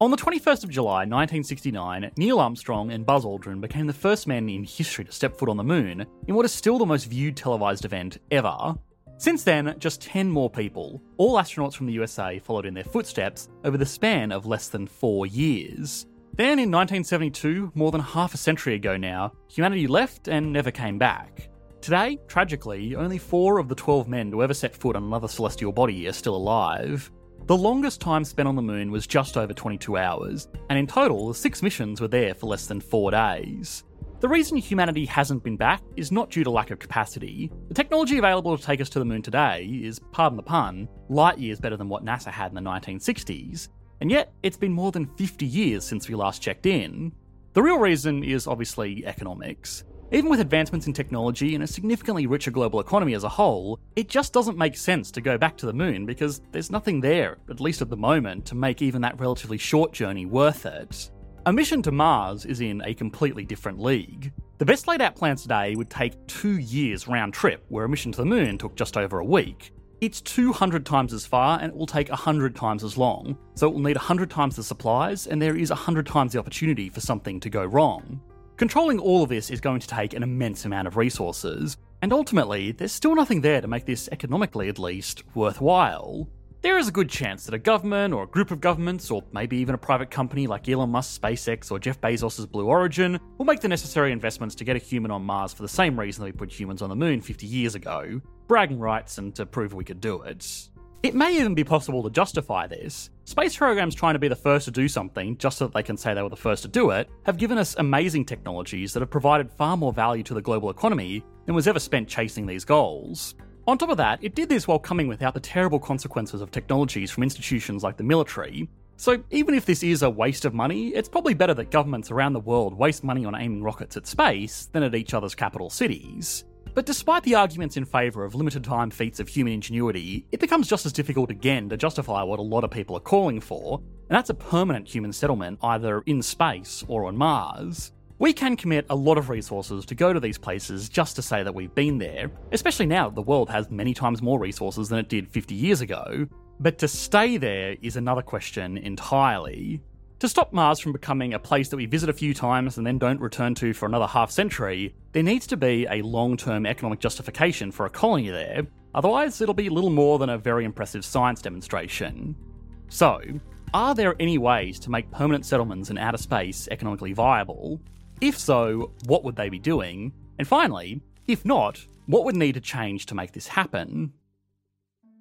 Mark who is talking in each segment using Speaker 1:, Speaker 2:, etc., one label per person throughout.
Speaker 1: On the 21st of July 1969, Neil Armstrong and Buzz Aldrin became the first men in history to step foot on the moon in what is still the most viewed televised event ever. Since then, just 10 more people, all astronauts from the USA, followed in their footsteps over the span of less than four years. Then in 1972, more than half a century ago now, humanity left and never came back. Today, tragically, only four of the 12 men to ever set foot on another celestial body are still alive. The longest time spent on the moon was just over 22 hours, and in total, the six missions were there for less than four days. The reason humanity hasn't been back is not due to lack of capacity. The technology available to take us to the moon today is, pardon the pun, light years better than what NASA had in the 1960s, and yet it's been more than 50 years since we last checked in. The real reason is obviously economics. Even with advancements in technology and a significantly richer global economy as a whole, it just doesn't make sense to go back to the moon because there's nothing there, at least at the moment, to make even that relatively short journey worth it. A mission to Mars is in a completely different league. The best laid out plans today would take two years round trip, where a mission to the moon took just over a week. It's 200 times as far and it will take 100 times as long, so it will need 100 times the supplies, and there is 100 times the opportunity for something to go wrong. Controlling all of this is going to take an immense amount of resources, and ultimately, there's still nothing there to make this, economically at least, worthwhile. There is a good chance that a government or a group of governments, or maybe even a private company like Elon Musk's SpaceX or Jeff Bezos' Blue Origin, will make the necessary investments to get a human on Mars for the same reason that we put humans on the moon 50 years ago bragging rights and to prove we could do it. It may even be possible to justify this. Space programs trying to be the first to do something, just so that they can say they were the first to do it, have given us amazing technologies that have provided far more value to the global economy than was ever spent chasing these goals. On top of that, it did this while coming without the terrible consequences of technologies from institutions like the military. So, even if this is a waste of money, it's probably better that governments around the world waste money on aiming rockets at space than at each other's capital cities. But despite the arguments in favour of limited time feats of human ingenuity, it becomes just as difficult again to justify what a lot of people are calling for, and that's a permanent human settlement either in space or on Mars. We can commit a lot of resources to go to these places just to say that we've been there, especially now that the world has many times more resources than it did 50 years ago. But to stay there is another question entirely. To stop Mars from becoming a place that we visit a few times and then don't return to for another half century, there needs to be a long term economic justification for a colony there, otherwise, it'll be little more than a very impressive science demonstration. So, are there any ways to make permanent settlements in outer space economically viable? If so, what would they be doing? And finally, if not, what would need to change to make this happen?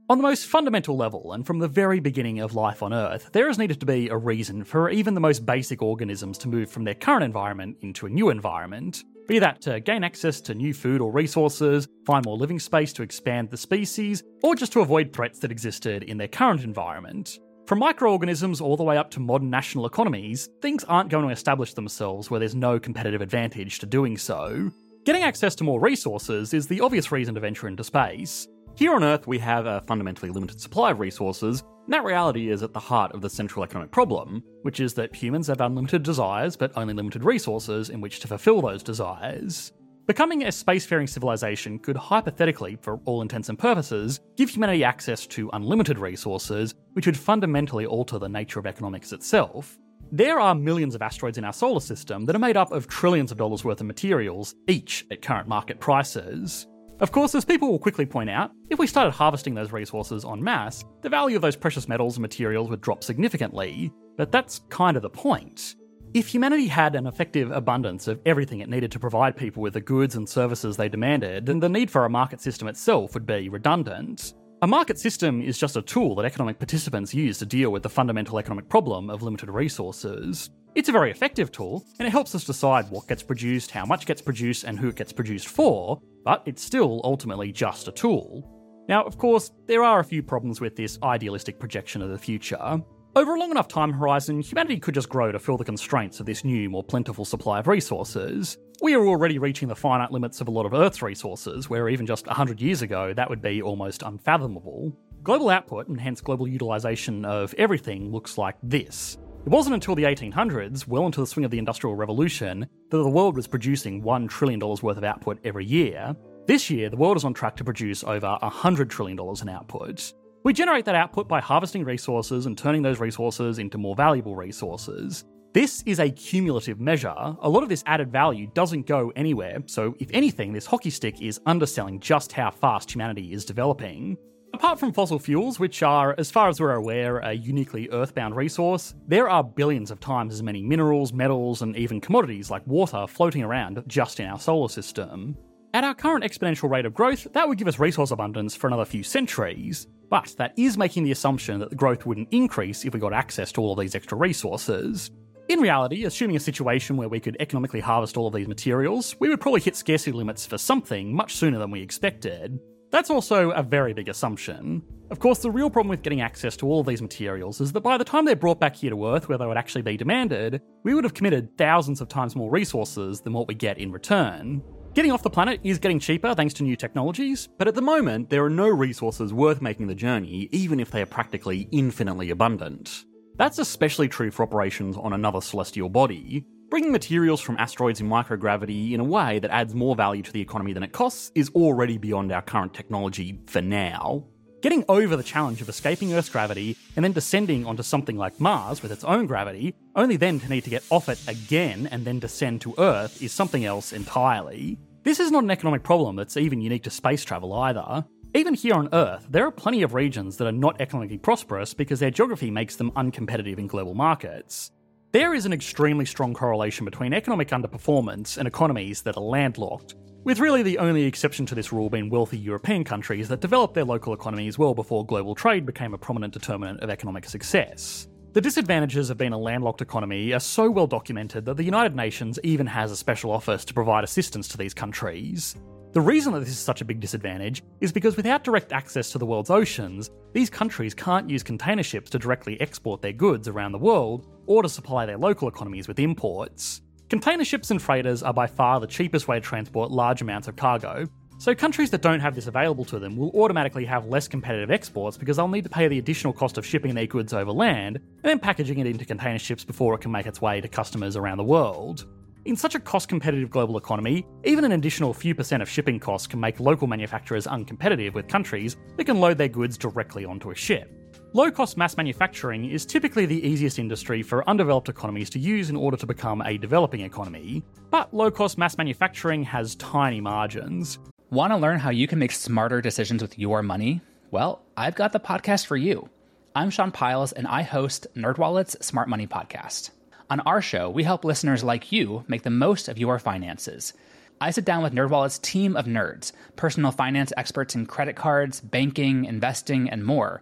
Speaker 1: On the most fundamental level, and from the very beginning of life on Earth, there has needed to be a reason for even the most basic organisms to move from their current environment into a new environment. Be that to gain access to new food or resources, find more living space to expand the species, or just to avoid threats that existed in their current environment. From microorganisms all the way up to modern national economies, things aren't going to establish themselves where there's no competitive advantage to doing so. Getting access to more resources is the obvious reason to venture into space. Here on Earth, we have a fundamentally limited supply of resources, and that reality is at the heart of the central economic problem, which is that humans have unlimited desires but only limited resources in which to fulfill those desires. Becoming a spacefaring civilization could hypothetically, for all intents and purposes, give humanity access to unlimited resources, which would fundamentally alter the nature of economics itself. There are millions of asteroids in our solar system that are made up of trillions of dollars worth of materials, each at current market prices. Of course, as people will quickly point out, if we started harvesting those resources en masse, the value of those precious metals and materials would drop significantly, but that's kind of the point. If humanity had an effective abundance of everything it needed to provide people with the goods and services they demanded, then the need for a market system itself would be redundant. A market system is just a tool that economic participants use to deal with the fundamental economic problem of limited resources. It's a very effective tool, and it helps us decide what gets produced, how much gets produced, and who it gets produced for, but it's still ultimately just a tool. Now, of course, there are a few problems with this idealistic projection of the future. Over a long enough time horizon, humanity could just grow to fill the constraints of this new, more plentiful supply of resources. We are already reaching the finite limits of a lot of Earth's resources, where even just 100 years ago that would be almost unfathomable. Global output, and hence global utilisation of everything, looks like this. It wasn't until the 1800s, well into the swing of the Industrial Revolution, that the world was producing $1 trillion worth of output every year. This year, the world is on track to produce over $100 trillion in output. We generate that output by harvesting resources and turning those resources into more valuable resources. This is a cumulative measure. A lot of this added value doesn't go anywhere, so if anything, this hockey stick is underselling just how fast humanity is developing. Apart from fossil fuels, which are, as far as we're aware, a uniquely earthbound resource, there are billions of times as many minerals, metals, and even commodities like water floating around just in our solar system. At our current exponential rate of growth, that would give us resource abundance for another few centuries, but that is making the assumption that the growth wouldn't increase if we got access to all of these extra resources. In reality, assuming a situation where we could economically harvest all of these materials, we would probably hit scarcity limits for something much sooner than we expected. That's also a very big assumption. Of course, the real problem with getting access to all of these materials is that by the time they're brought back here to Earth where they would actually be demanded, we would have committed thousands of times more resources than what we get in return. Getting off the planet is getting cheaper thanks to new technologies, but at the moment, there are no resources worth making the journey, even if they are practically infinitely abundant. That's especially true for operations on another celestial body. Bringing materials from asteroids in microgravity in a way that adds more value to the economy than it costs is already beyond our current technology for now. Getting over the challenge of escaping Earth's gravity and then descending onto something like Mars with its own gravity, only then to need to get off it again and then descend to Earth, is something else entirely. This is not an economic problem that's even unique to space travel either. Even here on Earth, there are plenty of regions that are not economically prosperous because their geography makes them uncompetitive in global markets. There is an extremely strong correlation between economic underperformance and economies that are landlocked, with really the only exception to this rule being wealthy European countries that developed their local economies well before global trade became a prominent determinant of economic success. The disadvantages of being a landlocked economy are so well documented that the United Nations even has a special office to provide assistance to these countries. The reason that this is such a big disadvantage is because without direct access to the world's oceans, these countries can't use container ships to directly export their goods around the world or to supply their local economies with imports. Container ships and freighters are by far the cheapest way to transport large amounts of cargo, so countries that don't have this available to them will automatically have less competitive exports because they'll need to pay the additional cost of shipping their goods over land and then packaging it into container ships before it can make its way to customers around the world. In such a cost competitive global economy, even an additional few percent of shipping costs can make local manufacturers uncompetitive with countries that can load their goods directly onto a ship. Low cost mass manufacturing is typically the easiest industry for undeveloped economies to use in order to become a developing economy, but low cost mass manufacturing has tiny margins.
Speaker 2: Want to learn how you can make smarter decisions with your money? Well, I've got the podcast for you. I'm Sean Pyles, and I host NerdWallet's Smart Money Podcast. On our show, we help listeners like you make the most of your finances. I sit down with NerdWallet's team of nerds, personal finance experts in credit cards, banking, investing, and more.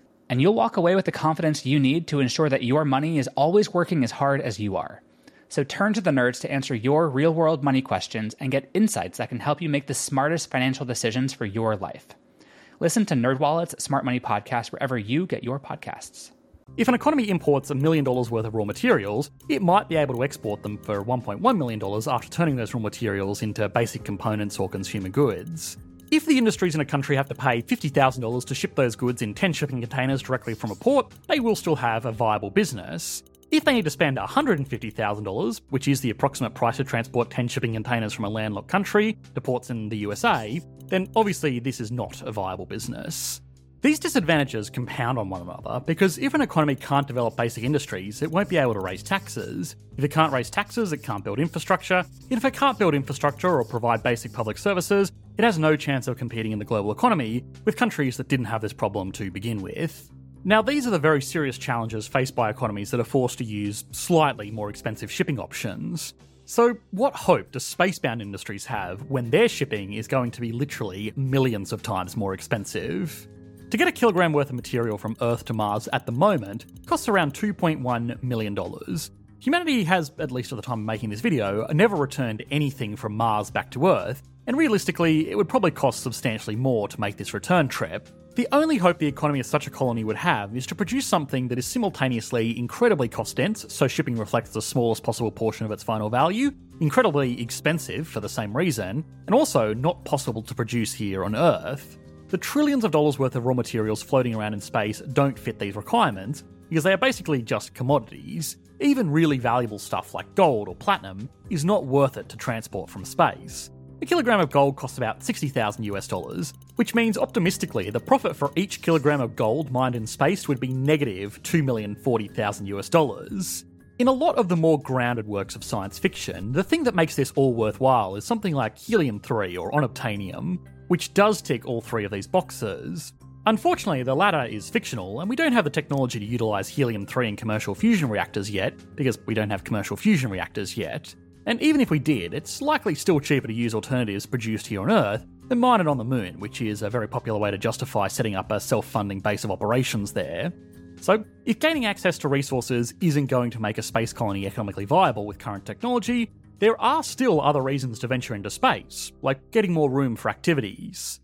Speaker 2: And you'll walk away with the confidence you need to ensure that your money is always working as hard as you are. So turn to the nerds to answer your real world money questions and get insights that can help you make the smartest financial decisions for your life. Listen to NerdWallet's Smart Money Podcast wherever you get your podcasts.
Speaker 1: If an economy imports a million dollars worth of raw materials, it might be able to export them for $1.1 million after turning those raw materials into basic components or consumer goods. If the industries in a country have to pay $50,000 to ship those goods in 10 shipping containers directly from a port, they will still have a viable business. If they need to spend $150,000, which is the approximate price to transport 10 shipping containers from a landlocked country to ports in the USA, then obviously this is not a viable business. These disadvantages compound on one another because if an economy can't develop basic industries, it won't be able to raise taxes. If it can't raise taxes, it can't build infrastructure. And if it can't build infrastructure or provide basic public services, it has no chance of competing in the global economy with countries that didn't have this problem to begin with. Now, these are the very serious challenges faced by economies that are forced to use slightly more expensive shipping options. So, what hope do spacebound industries have when their shipping is going to be literally millions of times more expensive? To get a kilogram worth of material from Earth to Mars at the moment costs around $2.1 million. Humanity has, at least at the time of making this video, never returned anything from Mars back to Earth, and realistically, it would probably cost substantially more to make this return trip. The only hope the economy of such a colony would have is to produce something that is simultaneously incredibly cost dense, so shipping reflects the smallest possible portion of its final value, incredibly expensive for the same reason, and also not possible to produce here on Earth. The trillions of dollars worth of raw materials floating around in space don't fit these requirements, because they are basically just commodities. Even really valuable stuff like gold or platinum is not worth it to transport from space. A kilogram of gold costs about 60,000 US dollars, which means optimistically the profit for each kilogram of gold mined in space would be negative 2,040,000 US dollars. In a lot of the more grounded works of science fiction, the thing that makes this all worthwhile is something like helium 3 or unobtainium, which does tick all three of these boxes. Unfortunately, the latter is fictional, and we don't have the technology to utilise helium 3 in commercial fusion reactors yet, because we don't have commercial fusion reactors yet. And even if we did, it's likely still cheaper to use alternatives produced here on Earth than mine it on the moon, which is a very popular way to justify setting up a self funding base of operations there. So, if gaining access to resources isn't going to make a space colony economically viable with current technology, there are still other reasons to venture into space, like getting more room for activities.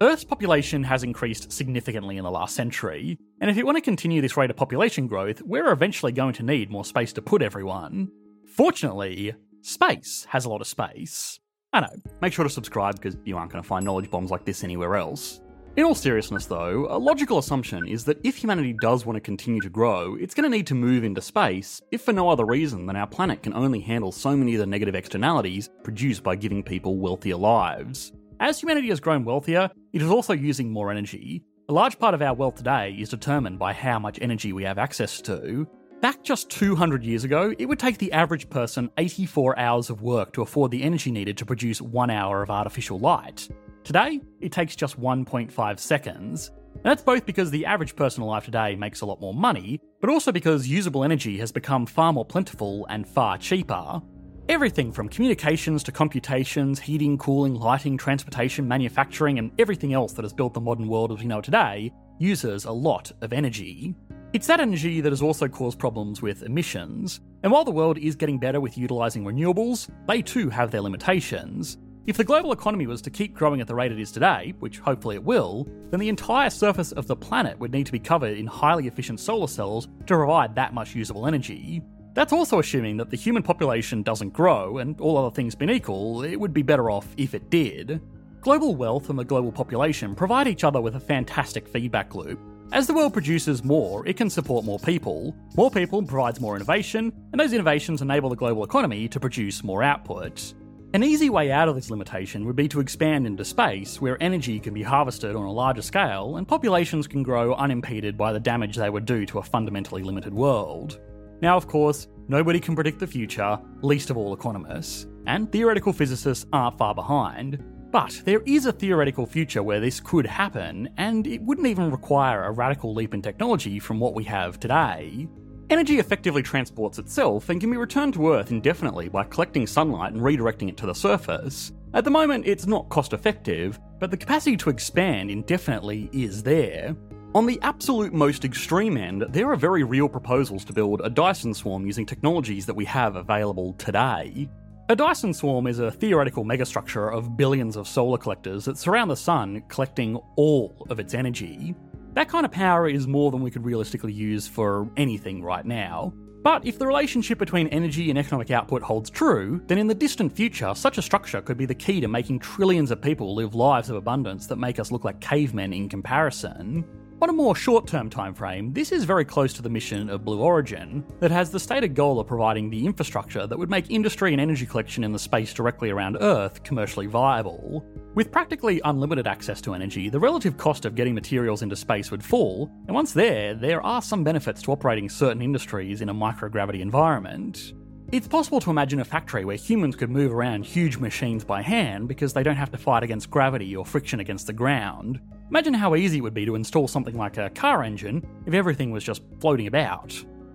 Speaker 1: Earth's population has increased significantly in the last century, and if you want to continue this rate of population growth, we're eventually going to need more space to put everyone. Fortunately, space has a lot of space. I know, make sure to subscribe because you aren't going to find knowledge bombs like this anywhere else. In all seriousness, though, a logical assumption is that if humanity does want to continue to grow, it's going to need to move into space, if for no other reason than our planet can only handle so many of the negative externalities produced by giving people wealthier lives. As humanity has grown wealthier, it is also using more energy. A large part of our wealth today is determined by how much energy we have access to. Back just 200 years ago, it would take the average person 84 hours of work to afford the energy needed to produce one hour of artificial light. Today, it takes just 1.5 seconds. And that's both because the average person alive today makes a lot more money, but also because usable energy has become far more plentiful and far cheaper. Everything from communications to computations, heating, cooling, lighting, transportation, manufacturing, and everything else that has built the modern world as we know it today uses a lot of energy. It's that energy that has also caused problems with emissions. And while the world is getting better with utilising renewables, they too have their limitations. If the global economy was to keep growing at the rate it is today, which hopefully it will, then the entire surface of the planet would need to be covered in highly efficient solar cells to provide that much usable energy. That's also assuming that the human population doesn't grow, and all other things being equal, it would be better off if it did. Global wealth and the global population provide each other with a fantastic feedback loop. As the world produces more, it can support more people. More people provides more innovation, and those innovations enable the global economy to produce more output. An easy way out of this limitation would be to expand into space, where energy can be harvested on a larger scale and populations can grow unimpeded by the damage they would do to a fundamentally limited world. Now, of course, nobody can predict the future, least of all economists, and theoretical physicists aren't far behind. But there is a theoretical future where this could happen, and it wouldn't even require a radical leap in technology from what we have today. Energy effectively transports itself and can be returned to Earth indefinitely by collecting sunlight and redirecting it to the surface. At the moment, it's not cost effective, but the capacity to expand indefinitely is there. On the absolute most extreme end, there are very real proposals to build a Dyson swarm using technologies that we have available today. A Dyson swarm is a theoretical megastructure of billions of solar collectors that surround the sun, collecting all of its energy. That kind of power is more than we could realistically use for anything right now. But if the relationship between energy and economic output holds true, then in the distant future, such a structure could be the key to making trillions of people live lives of abundance that make us look like cavemen in comparison. On a more short term timeframe, this is very close to the mission of Blue Origin, that has the stated goal of providing the infrastructure that would make industry and energy collection in the space directly around Earth commercially viable. With practically unlimited access to energy, the relative cost of getting materials into space would fall, and once there, there are some benefits to operating certain industries in a microgravity environment. It's possible to imagine a factory where humans could move around huge machines by hand because they don't have to fight against gravity or friction against the ground. Imagine how easy it would be to install something like a car engine if everything was just floating about.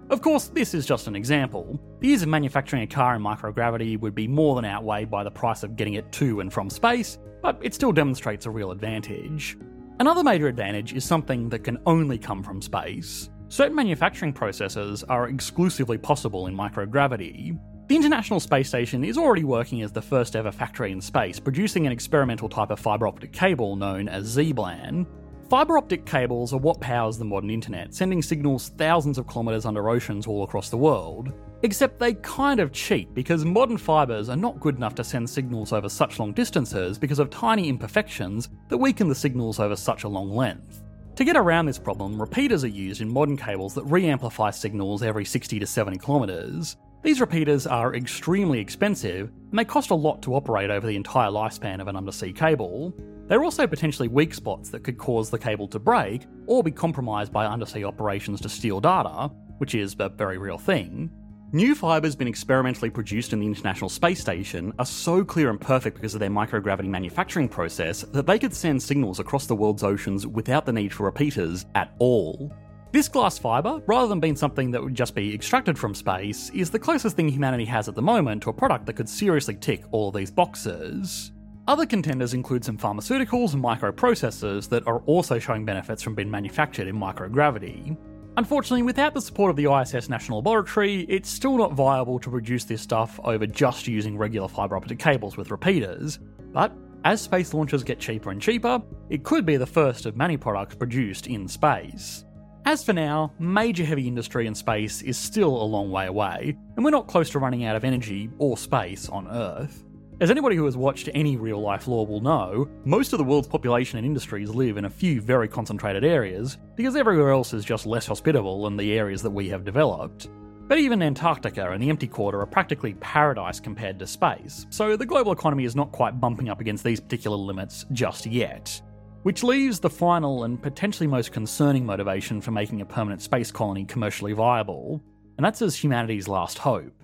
Speaker 1: Of course, this is just an example. The ease of manufacturing a car in microgravity would be more than outweighed by the price of getting it to and from space, but it still demonstrates a real advantage. Another major advantage is something that can only come from space. Certain manufacturing processes are exclusively possible in microgravity. The International Space Station is already working as the first ever factory in space, producing an experimental type of fibre optic cable known as ZBLAN. Fibre optic cables are what powers the modern internet, sending signals thousands of kilometres under oceans all across the world. Except they kind of cheat because modern fibres are not good enough to send signals over such long distances because of tiny imperfections that weaken the signals over such a long length. To get around this problem, repeaters are used in modern cables that re amplify signals every 60 to 70 kilometres. These repeaters are extremely expensive and they cost a lot to operate over the entire lifespan of an undersea cable. They're also potentially weak spots that could cause the cable to break or be compromised by undersea operations to steal data, which is a very real thing. New fibres being experimentally produced in the International Space Station are so clear and perfect because of their microgravity manufacturing process that they could send signals across the world's oceans without the need for repeaters at all. This glass fibre, rather than being something that would just be extracted from space, is the closest thing humanity has at the moment to a product that could seriously tick all these boxes. Other contenders include some pharmaceuticals and microprocessors that are also showing benefits from being manufactured in microgravity. Unfortunately, without the support of the ISS National Laboratory, it's still not viable to produce this stuff over just using regular fibre optic cables with repeaters. But as space launches get cheaper and cheaper, it could be the first of many products produced in space. As for now, major heavy industry in space is still a long way away, and we're not close to running out of energy or space on Earth. As anybody who has watched any RealLifeLore will know, most of the world's population and industries live in a few very concentrated areas, because everywhere else is just less hospitable than the areas that we have developed. But even Antarctica and the Empty Quarter are practically paradise compared to space, so the global economy is not quite bumping up against these particular limits just yet. Which leaves the final and potentially most concerning motivation for making a permanent space colony commercially viable, and that's as humanity's last hope.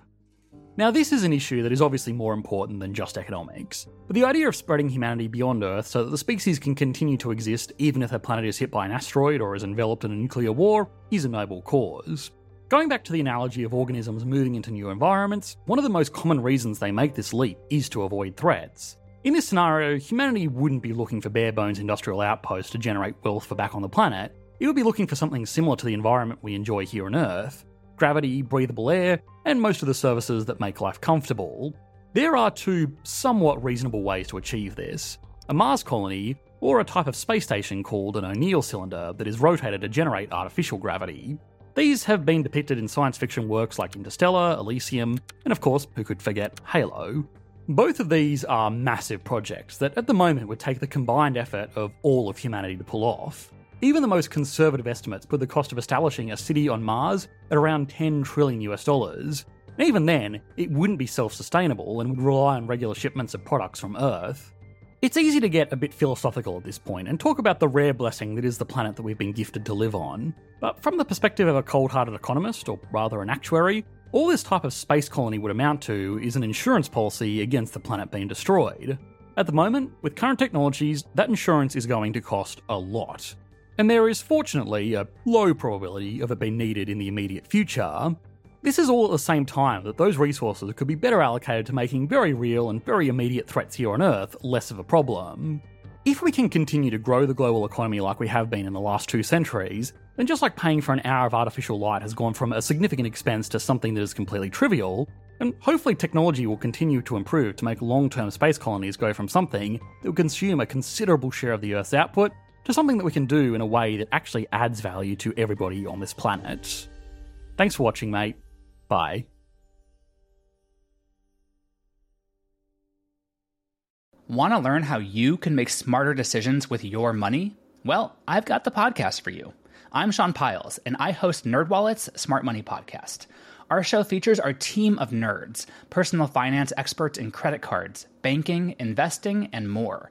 Speaker 1: Now, this is an issue that is obviously more important than just economics, but the idea of spreading humanity beyond Earth so that the species can continue to exist even if their planet is hit by an asteroid or is enveloped in a nuclear war is a noble cause. Going back to the analogy of organisms moving into new environments, one of the most common reasons they make this leap is to avoid threats. In this scenario, humanity wouldn't be looking for bare bones industrial outposts to generate wealth for back on the planet. It would be looking for something similar to the environment we enjoy here on Earth gravity, breathable air, and most of the services that make life comfortable. There are two somewhat reasonable ways to achieve this a Mars colony, or a type of space station called an O'Neill cylinder that is rotated to generate artificial gravity. These have been depicted in science fiction works like Interstellar, Elysium, and of course, who could forget Halo. Both of these are massive projects that at the moment would take the combined effort of all of humanity to pull off. Even the most conservative estimates put the cost of establishing a city on Mars at around 10 trillion US dollars. And even then, it wouldn't be self sustainable and would rely on regular shipments of products from Earth. It's easy to get a bit philosophical at this point and talk about the rare blessing that is the planet that we've been gifted to live on. But from the perspective of a cold hearted economist, or rather an actuary, all this type of space colony would amount to is an insurance policy against the planet being destroyed. At the moment, with current technologies, that insurance is going to cost a lot. And there is fortunately a low probability of it being needed in the immediate future. This is all at the same time that those resources could be better allocated to making very real and very immediate threats here on Earth less of a problem. If we can continue to grow the global economy like we have been in the last two centuries, then just like paying for an hour of artificial light has gone from a significant expense to something that is completely trivial, and hopefully technology will continue to improve to make long term space colonies go from something that will consume a considerable share of the Earth's output to something that we can do in a way that actually adds value to everybody on this planet. Thanks for watching, mate. Bye.
Speaker 2: Want to learn how you can make smarter decisions with your money? Well, I've got the podcast for you. I'm Sean Pyles, and I host NerdWallet's Smart Money Podcast. Our show features our team of nerds, personal finance experts in credit cards, banking, investing, and more.